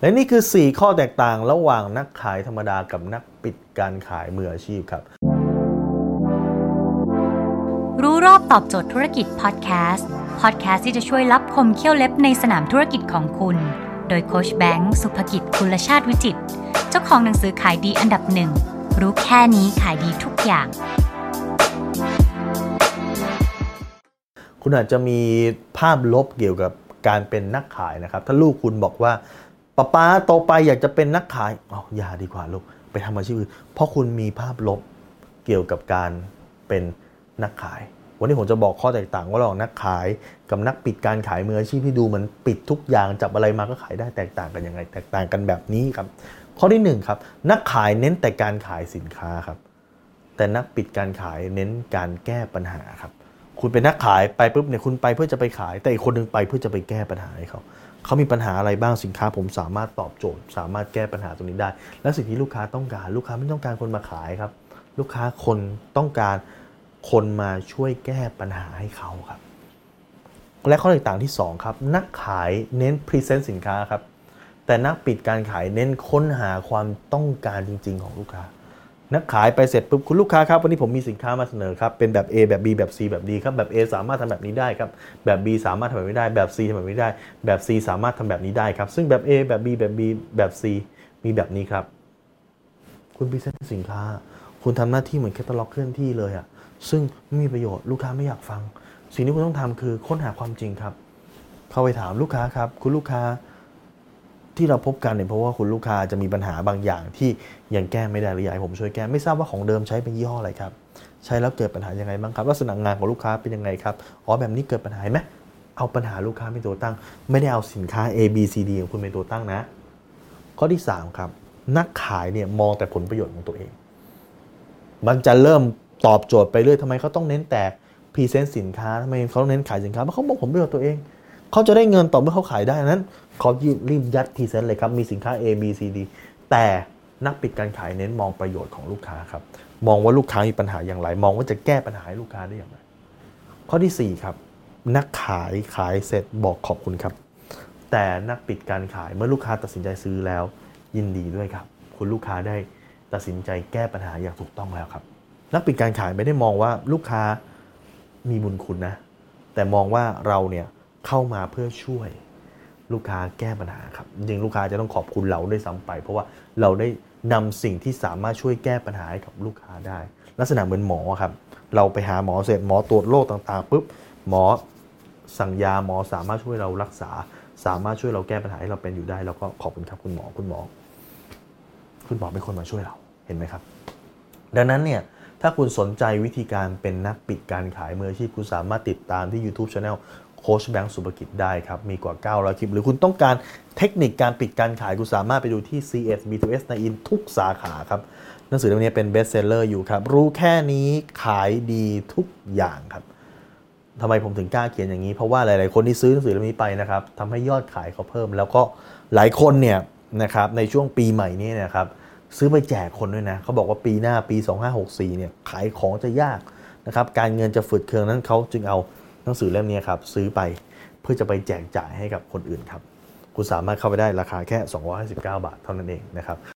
และนี่คือ 4 ข้อแตกต่างระหว่างนักขายธรรมดากับนักปิดการขายมืออาชีพครับ รู้รอบตอบโจทย์ธุรกิจพอดแคสต์พอดแคสต์ที่จะช่วยรับคมเขี้ยวเล็บในสนามธุรกิจของคุณ โดยโคชแบงค์สุภกิจคุลชาติวิจิต เจ้าของหนังสือขายดีอันดับหนึ่งรู้แค่นี้ขายดีทุกอย่าง คุณอาจจะมีภาพลบเกี่ยวกับการเป็นนักขายนะครับ ถ้าลูกคุณบอกว่า ป้าป้าโตไปอยากจะเป็นนักขายอ๋ออย่าดีกว่าลูกไปทำอาชีพอื่นเพราะคุณมีภาพลบเกี่ยวกับการเป็นนักขาย วันนี้ผมจะบอกข้อแตกต่างว่าระหว่างนักขายกับนักปิดการขายมืออาชีพที่ดูเหมือนปิดทุกอย่างจับอะไรมาก็ขายได้แตกต่างกันยังไง แตกต่างกันแบบนี้ครับ ข้อที่หนึ่งครับนักขายเน้นแต่การขายสินค้าครับ แต่นักปิดการขายเน้นการแก้ปัญหาครับ คุณเป็นนักขายไปปุ๊บเนี่ยคุณไปเพื่อจะไปขาย แต่อีกคนหนึงไปเพื่อจะไปแก้ปัญหาให้เขาเขามีปัญหาอะไรบ้างสินค้าผมสามารถตอบโจทย์ สามารถแก้ปัญหาตรงนี้ได้ และสิ่งที่ลูกค้าต้องการ ลูกค้าไม่ต้องการคนมาขายครับ ลูกค้าคนต้องการคนมาช่วยแก้ปัญหาให้เขาครับ และข้อแตกต่างที่สองครับ นักขายเน้นพรีเซนต์สินค้าครับแต่นักปิดการขายเน้นค้นหาความต้องการจริง ๆ ของลูกค้า นักขายไปเสร็จปุ๊บคุณลูกค้าครับวันนี้ผมมีสินค้ามาเสนอครับเป็นแบบ A แบบ B แบบ C แบบ D ครับแบบ A สามารถทำแบบนี้ได้ครับแบบ B สามารถทำแบบนี้ได้แบบ C ทำแบบนี้ได้แบบ C สามารถทำแบบนี้ได้ครับ ซึ่งแบบ A แบบ B แบบ B แบบ C มีแบบนี้ครับ คุณ present สินค้า คุณทำหน้าที่เหมือนแคตตาล็อกเคลื่อนที่เลยอะซึ่งไม่มีประโยชน์ลูกค้าไม่อยากฟัง สิ่งที่คุณต้องทำคือค้นหาความจริงครับ เข้าไปถามลูกค้าครับ คุณลูกค้า ที่เราพบกันเนี่ยเพราะว่าคุณลูกค้าจะมีปัญหาบางอย่างที่ยังแก้ไม่ได้หรืออยากให้ผมช่วยแก้ไม่ทราบว่าของเดิมใช้เป็นยี่ห้ออะไรครับใช้แล้วเกิดปัญหายังไงบ้างครับลักษณะงานของลูกค้าเป็นยังไงครับอ๋อแบบนี้เกิดปัญหาไหมเอาปัญหาลูกค้าเป็นตัวตั้ง ไม่ได้เอาสินค้า A B C D ของคุณเป็นตัวตั้งนะ ข้อที่ 3 ครับ นักขายเนี่ยมองแต่ผลประโยชน์ของตัวเอง มันจะเริ่มตอบโจทย์ไปเรื่อยทำไมเขาต้องเน้นแต่พรีเซนต์สินค้าทำไมเขาต้องเน้นขายสินค้าเพราะเขามองผลประโยชน์ตัวเองเขาจะได้เงินต่อเมื่อเขาขายได้นั้น เขารีบยัด present เลยครับ มีสินค้า A B C D แต่นักปิดการขายเน้นมองประโยชน์ของลูกค้าครับ มองว่าลูกค้ามีปัญหาอย่างไร มองว่าจะแก้ปัญหาให้ลูกค้าได้อย่างไร ข้อที่ 4 ครับ นักขายขายเสร็จบอกขอบคุณครับ แต่นักปิดการขายเมื่อลูกค้าตัดสินใจซื้อแล้ว ยินดีด้วยครับ คุณลูกค้าได้ตัดสินใจแก้ปัญหาอย่างถูกต้องแล้วครับ นักปิดการขายไม่ได้มองว่าลูกค้ามีบุญคุณนะ แต่มองว่าเราเนี่ยเข้ามาเพื่อช่วย ลูกค้าแก้ปัญหาครับจริงลูกค้าจะต้องขอบคุณเราด้วยซ้ำไป เพราะว่าเราได้นำสิ่งที่สามารถช่วยแก้ปัญหาให้กับลูกค้าได้ ลักษณะเหมือนหมอครับ เราไปหาหมอเสร็จหมอตรวจโรคต่างๆปุ๊บหมอสั่งยาหมอสามารถช่วยเรารักษา สามารถช่วยเราแก้ปัญหาให้เราเป็นอยู่ได้เราก็ขอบคุณครับคุณหมอคุณหมอ คุณหมอเป็นคนมาช่วยเราเห็นไหมครับ ดังนั้นเนี่ยถ้าคุณสนใจวิธีการเป็นนักปิดการขายมืออาชีพคุณสามารถติดตามที่ YouTube Channel โค้ชแบงค์สุภกิจได้ครับ มีกว่า 900 คลิป หรือคุณต้องการเทคนิคการปิดการขาย คุณสามารถไปดูที่ CS B2S ในอินทุกสาขาครับ หนังสือเล่มนี้เป็น bestseller อยู่ครับ รู้แค่นี้ขายดีทุกอย่างครับทำไมผมถึงกล้าเขียนอย่างนี้ เพราะว่าหลายๆ คนที่ซื้อหนังสือเล่มนี้ไปนะครับทำให้ยอดขายเขาเพิ่ม แล้วก็หลายคนเนี่ยนะครับในช่วงปีใหม่นี้นะครับซื้อไปแจกคนด้วยนะเขาบอกว่าปีหน้าปี 2564เนี่ยขายของจะยากนะครับการเงินจะฝืดเคืองนั้นเขาจึงเอา นังสือเล่มนี้ครับซื้อไปเพื่อจะไปแจกจ่ายให้กับคนอื่นครับคุณสามารถเข้าไปได้ราคาแค่ 259 บาทเท่านั้นเองนะครับ